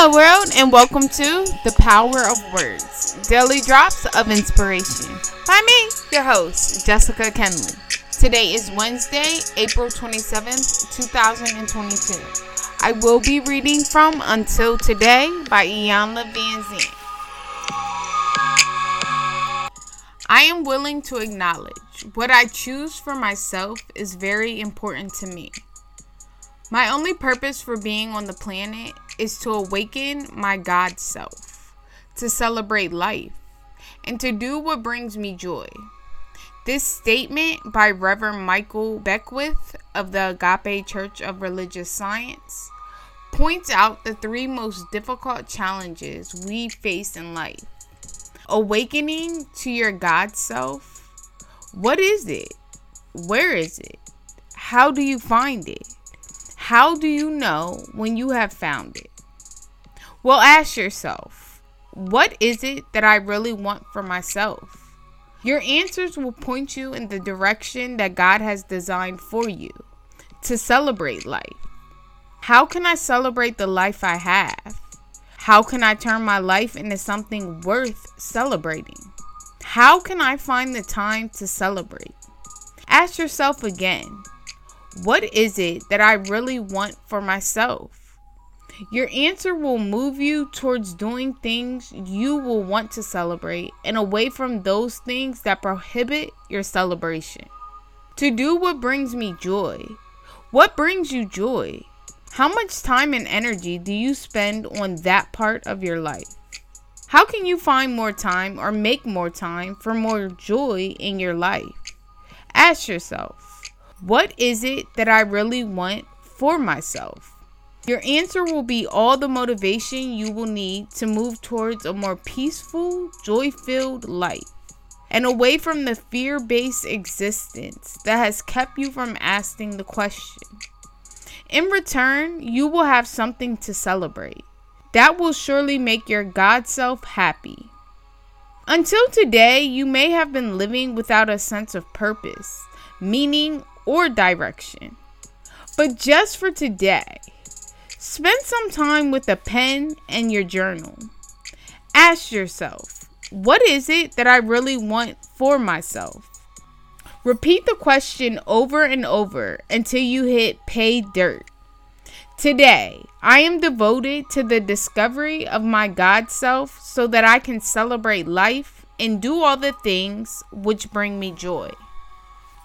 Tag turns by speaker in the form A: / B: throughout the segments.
A: Hello, world, and welcome to The Power of Words Daily Drops of Inspiration by me, your host, Jessica Kenley. Today is Wednesday, April 27th, 2022. I will be reading from Until Today by Iyanla Vanzant. I am willing to acknowledge what I choose for myself is very important to me. My only purpose for being on the planet is to awaken my God self, to celebrate life, and to do what brings me joy. This statement by Reverend Michael Beckwith of the Agape Church of Religious Science points out the three most difficult challenges we face in life. Awakening to your God self. What is it? Where is it? How do you find it? How do you know when you have found it? Well, ask yourself, what is it that I really want for myself? Your answers will point you in the direction that God has designed for you to celebrate life. How can I celebrate the life I have? How can I turn my life into something worth celebrating? How can I find the time to celebrate? Ask yourself again what is it that I really want for myself? Your answer will move you towards doing things you will want to celebrate and away from those things that prohibit your celebration. To do what brings me joy. What brings you joy? How much time and energy do you spend on that part of your life? How can you find more time or make more time for more joy in your life? Ask yourself what is it that I really want for myself? Your answer will be all the motivation you will need to move towards a more peaceful, joy filled life and away from the fear based existence that has kept you from asking the question. In return, you will have something to celebrate. That will surely make your God self happy. Until today, you may have been living without a sense of purpose, meaning, or direction. But just for today, spend some time with a pen and your journal. Ask yourself, what is it that I really want for myself? Repeat the question over and over until you hit pay dirt. Today, I am devoted to the discovery of my God self so that I can celebrate life and do all the things which bring me joy.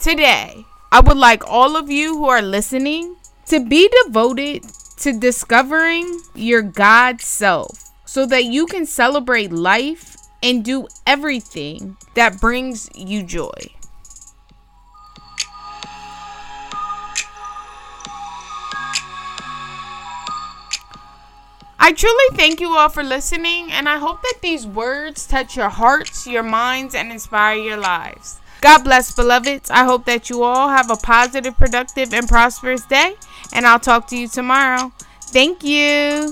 A: Today, I would like all of you who are listening to be devoted to discovering your God self so that you can celebrate life and do everything that brings you joy. I truly thank you all for listening, and I hope that these words touch your hearts, your minds, and inspire your lives. God bless, beloveds. I hope that you all have a positive, productive, and prosperous day. And I'll talk to you tomorrow. Thank you.